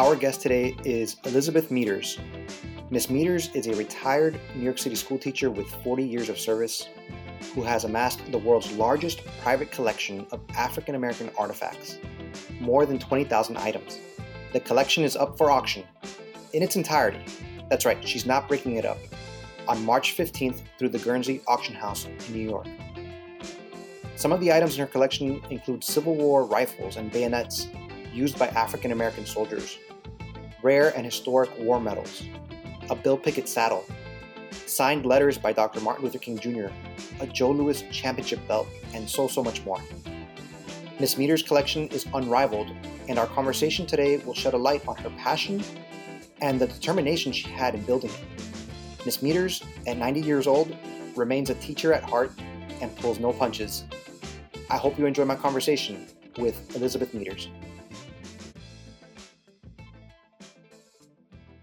Our guest today is Elizabeth Meaders. Miss Meaders is a retired New York City school teacher with 40 years of service who has amassed the world's largest private collection of African American artifacts, more than 20,000 items. The collection is up for auction in its entirety. That's right, she's not breaking it up. On March 15th through the Guernsey Auction House in New York. Some of the items in her collection include Civil War rifles and bayonets used by African American soldiers, rare and historic war medals, a Bill Pickett saddle, signed letters by Dr. Martin Luther King Jr., a Joe Louis championship belt, and so, so much more. Miss Meaders' collection is unrivaled and our conversation today will shed a light on her passion and the determination she had in building it. Miss Meaders, at 90 years old, remains a teacher at heart and pulls no punches. I hope you enjoy my conversation with Elizabeth Meaders.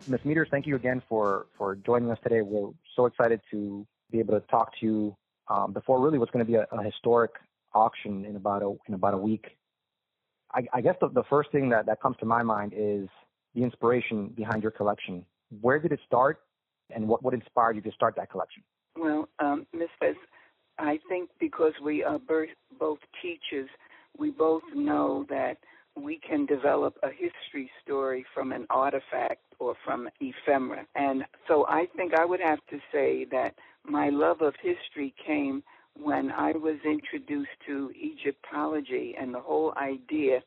Ms. Meaders, thank you again for, for joining us today. We're so excited to be able to talk to you um, before really what's going to be a, a, historic auction in about a, in about a week I, I guess the, the first thing that, that comes to my mind is the inspiration behind your collection. Where did it start, and what, what inspired you to start that collection? Well, um, Ms. Fez, I think because we are both teachers, we both know that we can develop a history story from an artifact or from ephemera. And so I think I would have to say that my love of history came when I was introduced to Egyptology and the whole idea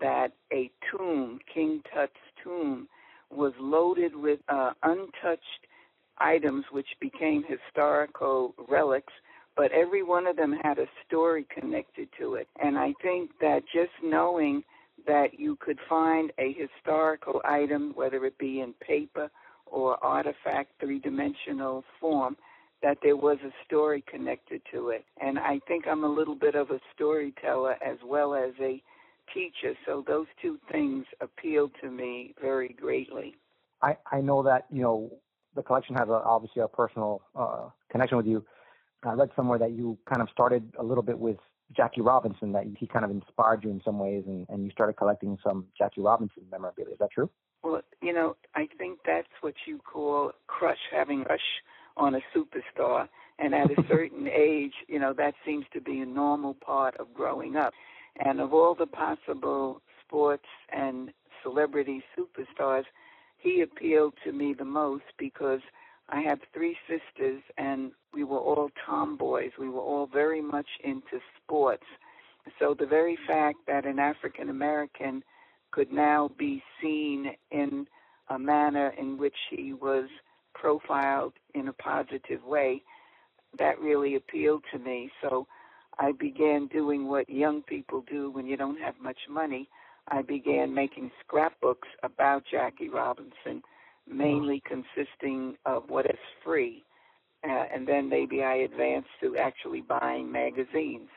that a tomb, King Tut's tomb, was loaded with uh, untouched items which became historical relics, but every one of them had a story connected to it. And I think that just knowing that you could find a historical item, whether it be in paper or artifact, three dimensional form, that there was a story connected to it. And I think I'm a little bit of a storyteller as well as a teacher, so those two things appeal to me very greatly. I, I know that, you know, the collection has a, obviously a personal uh, connection with you. I read somewhere that you kind of started a little bit with Jackie Robinson, that he kind of inspired you in some ways, and, and you started collecting some Jackie Robinson memorabilia. Is that true? Well, you know, I think that's what you call crush, having crush on a superstar. And at a certain age, you know, that seems to be a normal part of growing up. And of all the possible sports and celebrity superstars, he appealed to me the most because I have three sisters and we were all tomboys. We were all very much into sports. So the very fact that an African American could now be seen in a manner in which he was profiled in a positive way, that really appealed to me. So I began doing what young people do when you don't have much money. I began making scrapbooks about Jackie Robinson, mainly consisting of what is free. Uh, and then maybe I advanced to actually buying magazines.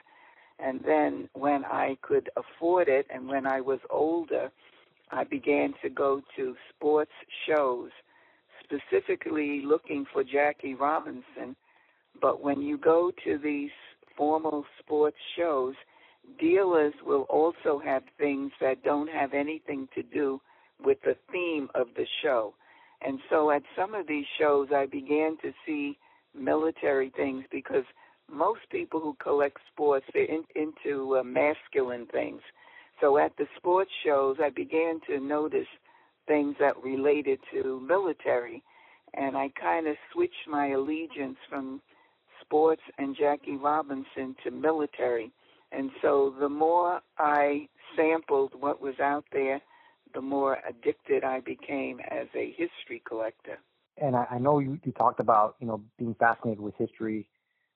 And then when I could afford it and when I was older, I began to go to sports shows specifically looking for Jackie Robinson, but when you go to these formal sports shows, dealers will also have things that don't have anything to do with the theme of the show. And so at some of these shows, I began to see military things because most people who collect sports, they're in, into uh, masculine things. So at the sports shows, I began to notice things that related to military. And I kind of switched my allegiance from sports and Jackie Robinson to military. And so the more I sampled what was out there, the more addicted I became as a history collector. And I, I know you, you talked about, you know, being fascinated with history.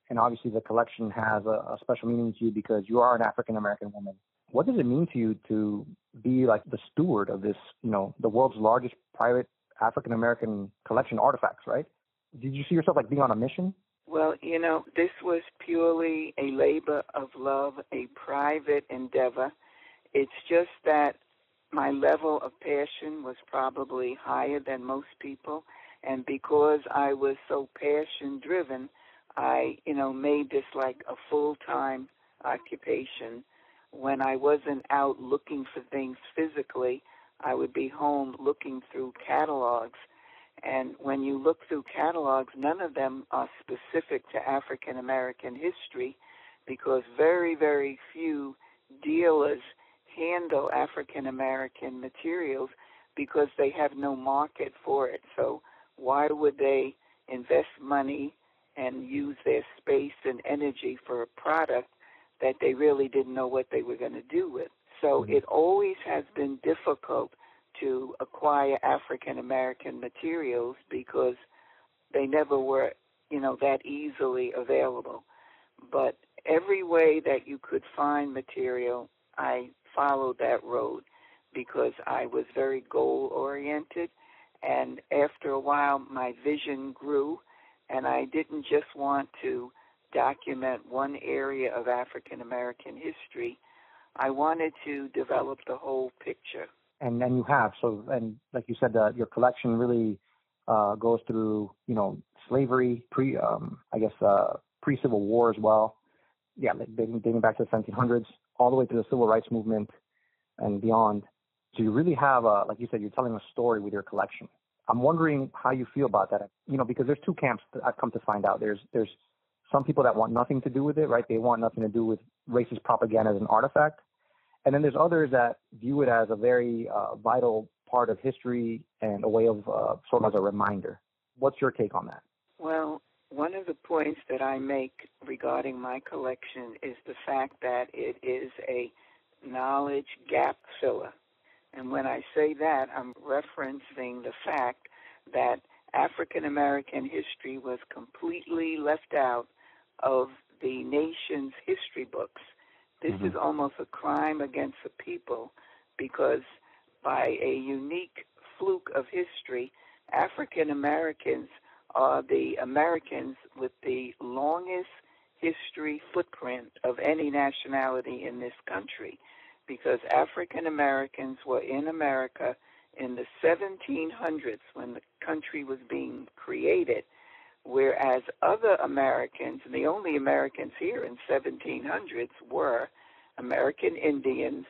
And obviously the collection has a, a special meaning to you because you are an African American woman What does it mean to you to be like the steward of this, you know, the world's largest private African American collection artifacts, right? Did you see yourself like being on a mission? Well, you know, this was purely a labor of love, a private endeavor. It's just that my level of passion was probably higher than most people. And because I was so passion driven, I, you know, made this like a full time occupation. When I wasn't out looking for things physically, I would be home looking through catalogs. And when you look through catalogs, none of them are specific to African American history because very, very few dealers handle African American materials because they have no market for it. So why would they invest money and use their space and energy for a product that they really didn't know what they were going to do with? So mm-hmm. it always has been difficult to acquire African American materials because they never were, you know, that easily available. But every way that you could find material, I followed that road because I was very goal oriented. And after a while, my vision grew, and I didn't just want to document one area of African American history. I wanted to develop the whole picture. And and you have so and like you said, uh, your collection really uh, goes through you know slavery, pre um, I guess uh, pre Civil War as well. Yeah, dating back to the 1700s, all the way to the Civil Rights Movement and beyond. So you really have a, like you said, you're telling a story with your collection. I'm wondering how you feel about that. You know, because there's two camps that I've come to find out. There's there's some people that want nothing to do with it, right? They want nothing to do with racist propaganda as an artifact. And then there's others that view it as a very uh, vital part of history and a way of uh, sort of as a reminder. What's your take on that? Well, one of the points that I make regarding my collection is the fact that it is a knowledge gap filler. And when I say that, I'm referencing the fact that African American history was completely left out of the nation's history books. This mm-hmm. is almost a crime against the people because by a unique fluke of history, African Americans are the Americans with the longest history footprint of any nationality in this country because African Americans were in America in the 1700s when the country was being created, whereas other Americans, the only Americans here in 1700s were American Indians,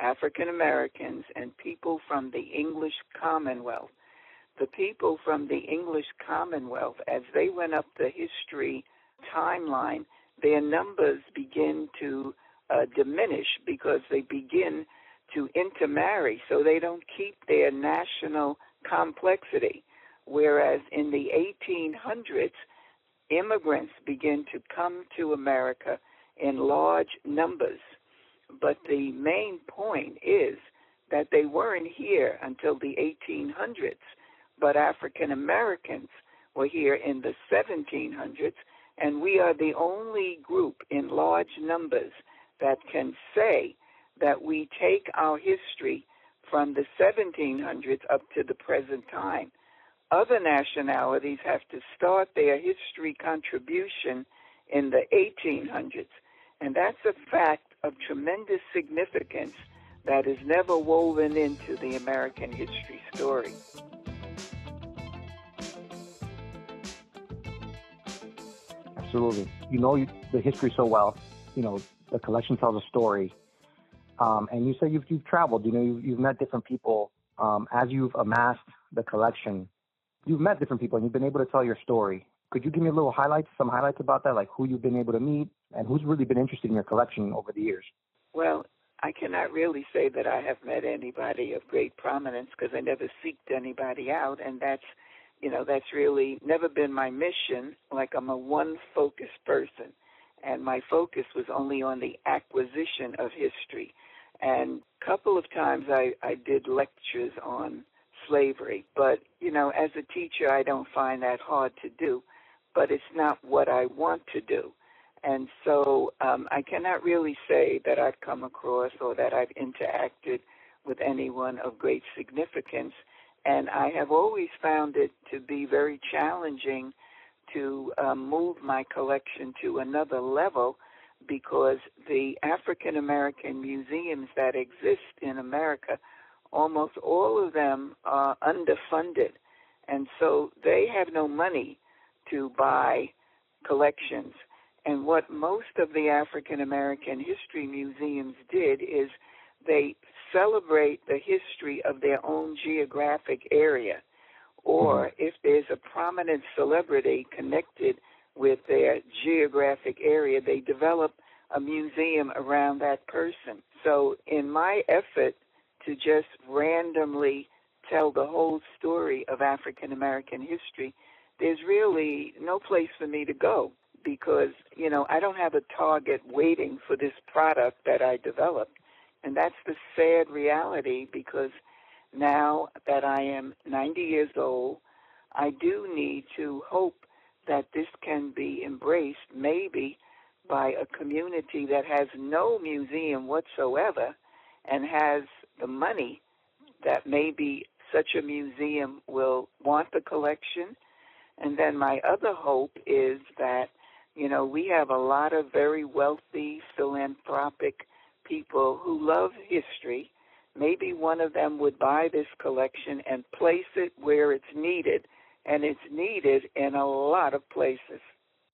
African Americans, and people from the English Commonwealth. The people from the English Commonwealth, as they went up the history timeline, their numbers begin to uh, diminish because they begin to intermarry, so they don't keep their national complexity. Whereas in the 1800s, immigrants begin to come to America in large numbers. But the main point is that they weren't here until the 1800s, but African Americans were here in the 1700s, and we are the only group in large numbers that can say that we take our history from the 1700s up to the present time. Other nationalities have to start their history contribution in the 1800s, and that's a fact of tremendous significance that is never woven into the American history story. Absolutely. You know the history so well. You know, the collection tells a story. Um, and you say you've, you've traveled, you know, you've, you've met different people. Um, as you've amassed the collection, you've met different people and you've been able to tell your story. Could you give me a little highlights, some highlights about that, like who you've been able to meet and who's really been interested in your collection over the years? Well, I cannot really say that I have met anybody of great prominence because I never seeked anybody out, and that's, you know, that's really never been my mission. Like I'm a one focused person and my focus was only on the acquisition of history. And a couple of times I, I did lectures on slavery, but you know, as a teacher, I don't find that hard to do, but it's not what I want to do. And so um, I cannot really say that I've come across or that I've interacted with anyone of great significance. And I have always found it to be very challenging to um, move my collection to another level because the African American museums that exist in America, almost all of them are underfunded. And so they have no money to buy collections. And what most of the African American history museums did is they celebrate the history of their own geographic area. Or mm-hmm. if there's a prominent celebrity connected with their geographic area, they develop a museum around that person. So, in my effort to just randomly tell the whole story of African American history, there's really no place for me to go because, you know, I don't have a target waiting for this product that I developed. And that's the sad reality because now that I am 90 years old, I do need to hope that this can be embraced maybe by a community that has no museum whatsoever and has the money that maybe such a museum will want the collection. And then my other hope is that, you know, we have a lot of very wealthy philanthropic people who love history. Maybe one of them would buy this collection and place it where it's needed, and it's needed in a lot of places.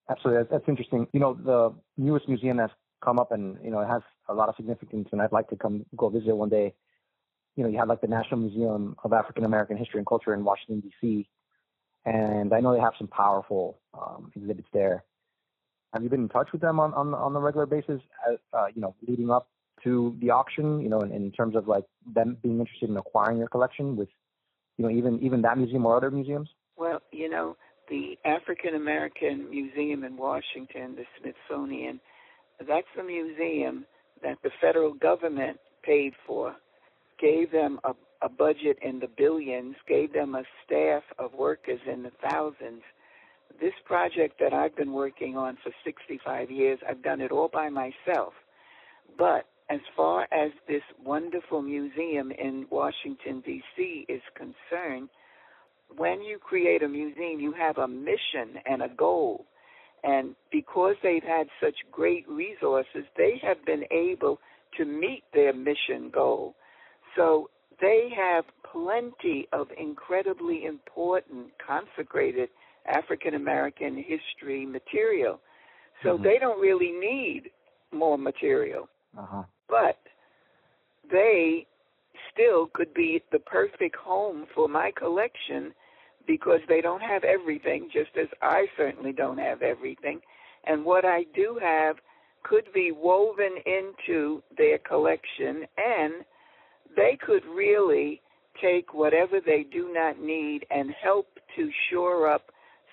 Absolutely, that's interesting. You know, the newest museum that's come up, and you know, it has a lot of significance, and I'd like to come go visit one day you know, you have like the National Museum of African American History and Culture in Washington D.C., and I know they have some powerful um, exhibits there. Have you been in touch with them on on, on the regular basis? Uh, uh, you know, leading up to the auction, you know, in, in terms of like them being interested in acquiring your collection with, you know, even even that museum or other museums. Well, you know, the African American Museum in Washington, the Smithsonian, that's a museum that the federal government paid for gave them a, a budget in the billions, gave them a staff of workers in the thousands. This project that I've been working on for 65 years, I've done it all by myself. But as far as this wonderful museum in Washington, D.C. is concerned, when you create a museum, you have a mission and a goal. And because they've had such great resources, they have been able to meet their mission goal. So they have plenty of incredibly important, consecrated African American history material. So mm-hmm. they don't really need more material. Uh-huh. But they still could be the perfect home for my collection because they don't have everything, just as I certainly don't have everything. And what I do have could be woven into their collection and they could really take whatever they do not need and help to shore up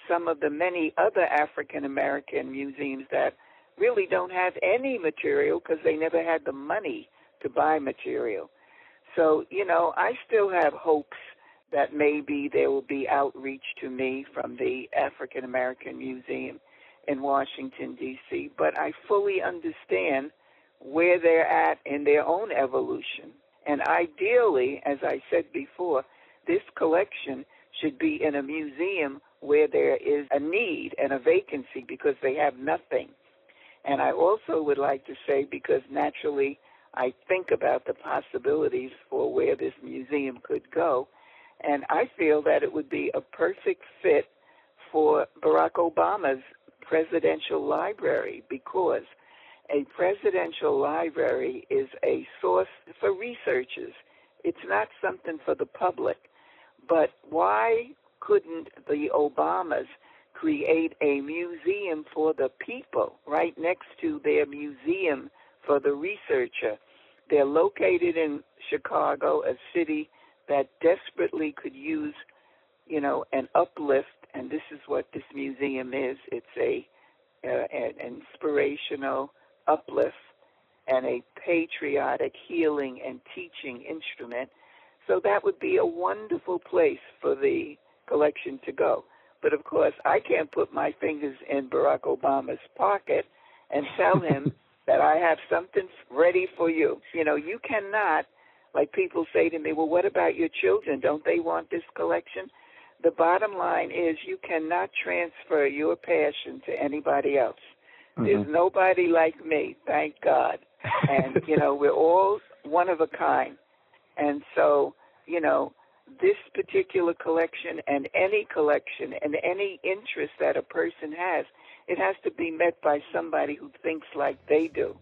some of the many other African American museums that really don't have any material because they never had the money to buy material. So, you know, I still have hopes that maybe there will be outreach to me from the African American Museum in Washington, D.C., but I fully understand where they're at in their own evolution. And ideally, as I said before, this collection should be in a museum where there is a need and a vacancy because they have nothing. And I also would like to say, because naturally I think about the possibilities for where this museum could go, and I feel that it would be a perfect fit for Barack Obama's presidential library because a presidential library is a source for researchers. It's not something for the public. But why couldn't the Obamas create a museum for the people right next to their museum for the researcher? They're located in Chicago, a city that desperately could use, you know, an uplift, and this is what this museum is. It's a uh, an inspirational uplift and a patriotic healing and teaching instrument. So that would be a wonderful place for the collection to go. But of course, I can't put my fingers in Barack Obama's pocket and tell him that I have something ready for you. You know, you cannot, like people say to me, well, what about your children? Don't they want this collection? The bottom line is you cannot transfer your passion to anybody else. Mm-hmm. There's nobody like me, thank God. And, you know, we're all one of a kind. And so, you know, this particular collection and any collection and any interest that a person has, it has to be met by somebody who thinks like they do.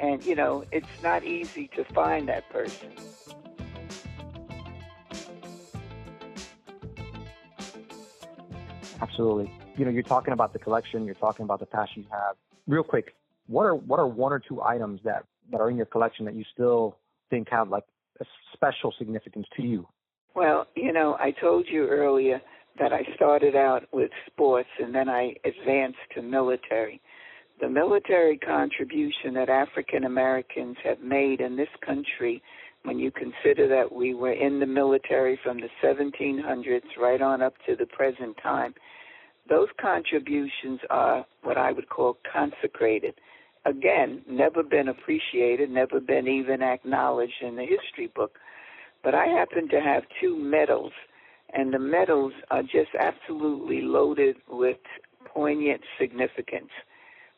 And, you know, it's not easy to find that person. Absolutely. You know, you're talking about the collection, you're talking about the passion you have. Real quick, what are what are one or two items that, that are in your collection that you still think have like a special significance to you? Well, you know, I told you earlier that I started out with sports and then I advanced to military. The military contribution that African Americans have made in this country, when you consider that we were in the military from the 1700s right on up to the present time, those contributions are what I would call consecrated. Again, never been appreciated, never been even acknowledged in the history book. But I happen to have two medals, and the medals are just absolutely loaded with poignant significance.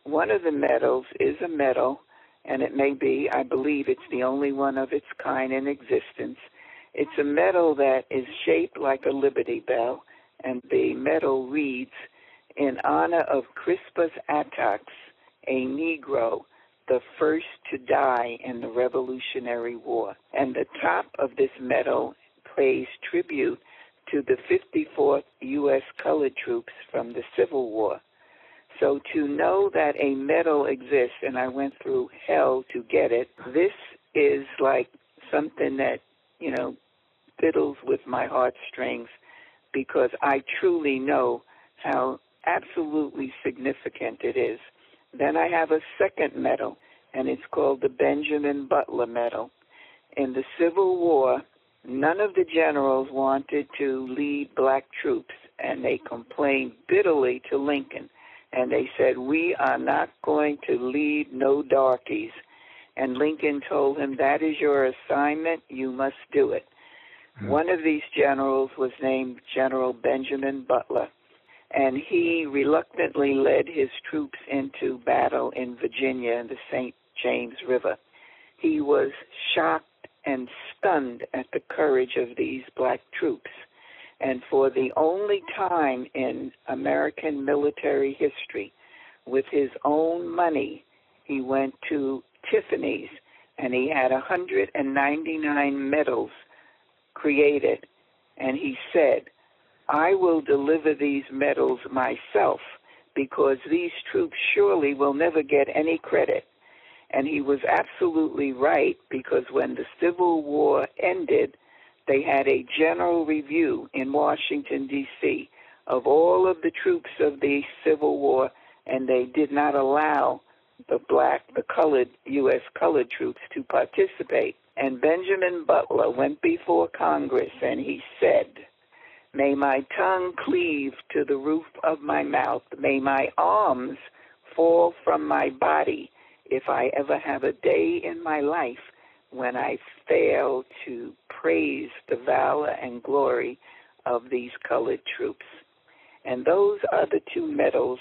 One of the medals is a medal, and it may be, I believe it's the only one of its kind in existence. It's a medal that is shaped like a Liberty Bell, and the medal reads, In honor of Crispus Attucks, a Negro the first to die in the Revolutionary War. And the top of this medal pays tribute to the 54th U.S. colored troops from the Civil War. So to know that a medal exists, and I went through hell to get it, this is like something that, you know, fiddles with my heartstrings because I truly know how absolutely significant it is. Then I have a second medal, and it's called the Benjamin Butler Medal. In the Civil War, none of the generals wanted to lead black troops, and they complained bitterly to Lincoln. And they said, We are not going to lead no darkies. And Lincoln told him, That is your assignment. You must do it. Mm-hmm. One of these generals was named General Benjamin Butler and he reluctantly led his troops into battle in Virginia in the St. James River. He was shocked and stunned at the courage of these black troops. And for the only time in American military history, with his own money, he went to Tiffany's and he had 199 medals created. And he said, I will deliver these medals myself because these troops surely will never get any credit. And he was absolutely right because when the Civil War ended, they had a general review in Washington, D.C. of all of the troops of the Civil War, and they did not allow the black, the colored, U.S. colored troops to participate. And Benjamin Butler went before Congress and he said, May my tongue cleave to the roof of my mouth. May my arms fall from my body if I ever have a day in my life when I fail to praise the valor and glory of these colored troops. And those are the two medals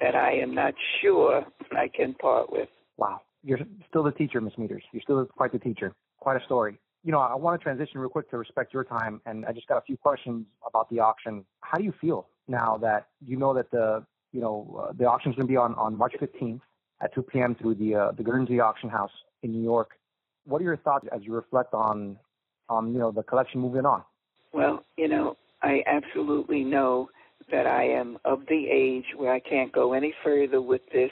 that I am not sure I can part with. Wow. You're still the teacher, Miss Meaders. You're still quite the teacher. Quite a story you know, I want to transition real quick to respect your time, and I just got a few questions about the auction. How do you feel now that you know that the you know uh, the auction is going to be on on March 15th at 2 p.m. through the uh, the Guernsey Auction House in New York? What are your thoughts as you reflect on on you know the collection moving on? Well, you know, I absolutely know that I am of the age where I can't go any further with this.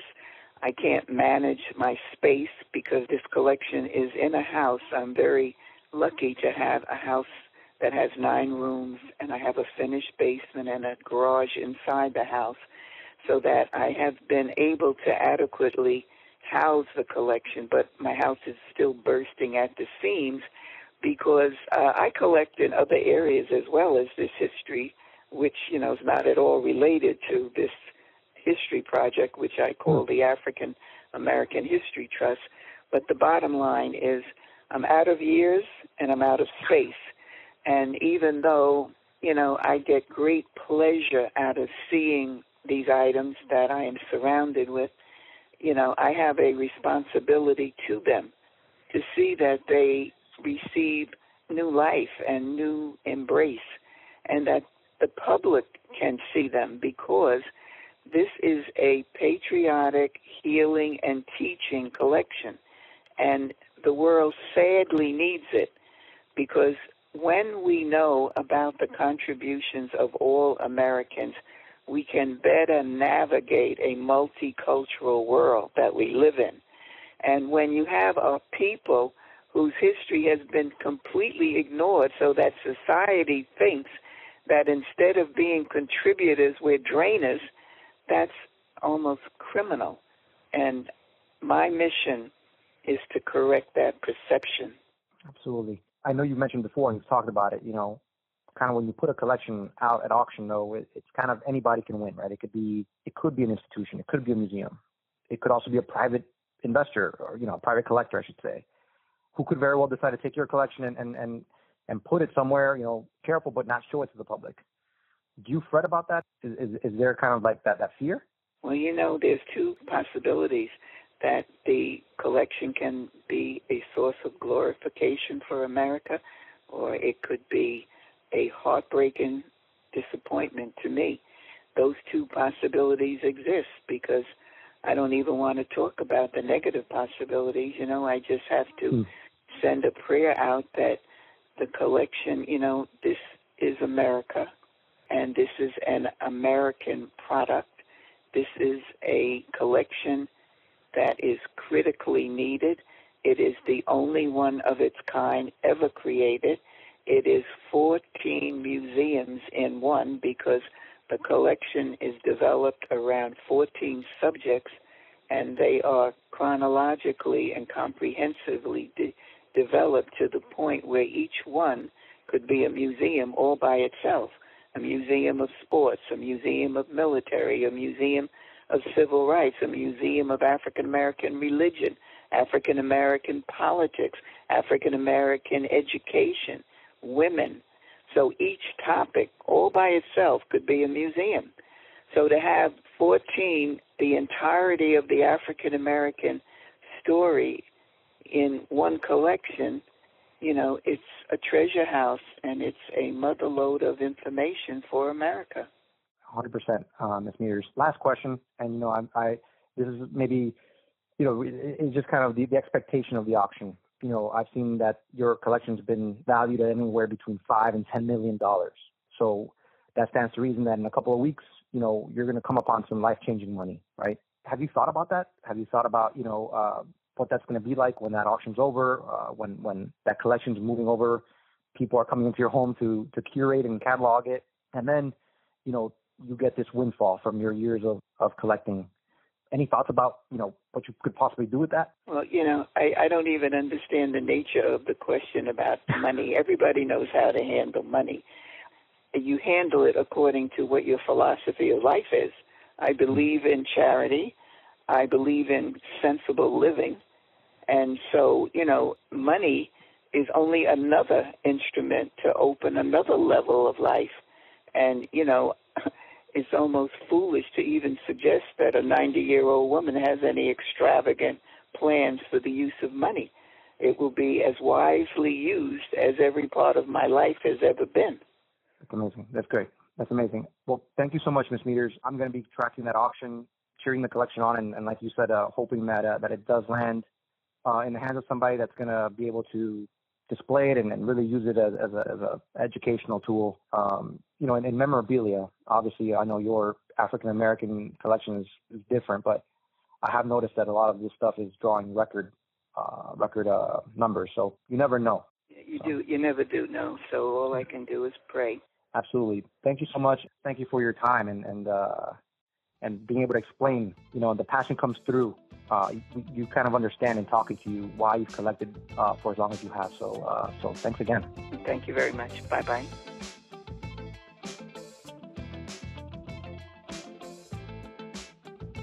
I can't manage my space because this collection is in a house. I'm very lucky to have a house that has nine rooms, and I have a finished basement and a garage inside the house, so that I have been able to adequately house the collection. But my house is still bursting at the seams because uh, I collect in other areas as well as this history, which you know is not at all related to this history project, which I call hmm. the African American History Trust. But the bottom line is I'm out of years and I'm out of space. And even though, you know, I get great pleasure out of seeing these items that I am surrounded with, you know, I have a responsibility to them to see that they receive new life and new embrace and that the public can see them because this is a patriotic healing and teaching collection and the world sadly needs it because when we know about the contributions of all Americans, we can better navigate a multicultural world that we live in. And when you have a people whose history has been completely ignored so that society thinks that instead of being contributors, we're drainers, that's almost criminal. And my mission is to correct that perception. Absolutely. I know you mentioned before and you've talked about it, you know, kind of when you put a collection out at auction though, it, it's kind of anybody can win, right? It could be it could be an institution, it could be a museum. It could also be a private investor or, you know, a private collector I should say, who could very well decide to take your collection and, and, and, and put it somewhere, you know, careful but not show it to the public. Do you fret about that? Is, is, is there kind of like that, that fear? Well, you know, there's two possibilities that the collection can be a source of glorification for America, or it could be a heartbreaking disappointment to me. Those two possibilities exist because I don't even want to talk about the negative possibilities. You know, I just have to mm. send a prayer out that the collection, you know, this is America and this is an American product. This is a collection that is critically needed. It is the only one of its kind ever created. It is 14 museums in one because the collection is developed around 14 subjects and they are chronologically and comprehensively de- developed to the point where each one could be a museum all by itself a museum of sports, a museum of military, a museum of civil rights, a museum of African American religion, African American politics, African American education, women. So each topic, all by itself, could be a museum. So to have 14, the entirety of the African American story in one collection, you know, it's a treasure house and it's a motherlode of information for America. 100%, uh, Ms. Meaders. Last question, and you know, I, I this is maybe, you know, it's just kind of the, the expectation of the auction. You know, I've seen that your collection's been valued at anywhere between five and ten million dollars. So that stands to reason that in a couple of weeks, you know, you're going to come upon some life-changing money, right? Have you thought about that? Have you thought about, you know, uh, what that's going to be like when that auction's over, uh, when when that collection's moving over, people are coming into your home to to curate and catalog it, and then, you know, you get this windfall from your years of, of collecting. Any thoughts about, you know, what you could possibly do with that? Well, you know, I, I don't even understand the nature of the question about money. Everybody knows how to handle money. You handle it according to what your philosophy of life is. I believe in charity. I believe in sensible living. And so, you know, money is only another instrument to open another level of life. And, you know, it's almost foolish to even suggest that a 90 year old woman has any extravagant plans for the use of money. It will be as wisely used as every part of my life has ever been. That's amazing. That's great. That's amazing. Well, thank you so much, Ms. Meaders. I'm going to be tracking that auction, cheering the collection on, and, and like you said, uh, hoping that uh, that it does land uh, in the hands of somebody that's going to be able to display it and, and really use it as, as, a, as a educational tool. Um, you know, in, in memorabilia, obviously, I know your African American collection is, is different, but I have noticed that a lot of this stuff is drawing record uh, record uh, numbers. So you never know. You so. do. You never do know. So all I can do is pray. Absolutely. Thank you so much. Thank you for your time and and uh, and being able to explain. You know, the passion comes through uh, you, you, kind of understand in talking to you why you've collected uh, for as long as you have. So, uh, so thanks again. Thank you very much. Bye bye.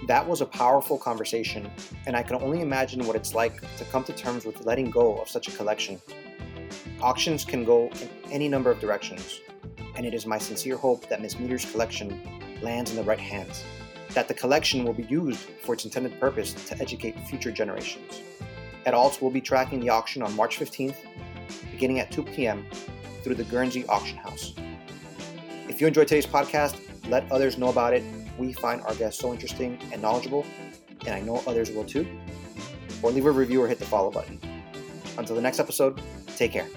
That was a powerful conversation, and I can only imagine what it's like to come to terms with letting go of such a collection. Auctions can go in any number of directions, and it is my sincere hope that Ms. Meader's collection lands in the right hands, that the collection will be used for its intended purpose to educate future generations. At Alts, we'll be tracking the auction on March 15th, beginning at 2 p.m. through the Guernsey Auction House. If you enjoyed today's podcast, let others know about it. We find our guests so interesting and knowledgeable, and I know others will too. Or leave a review or hit the follow button. Until the next episode, take care.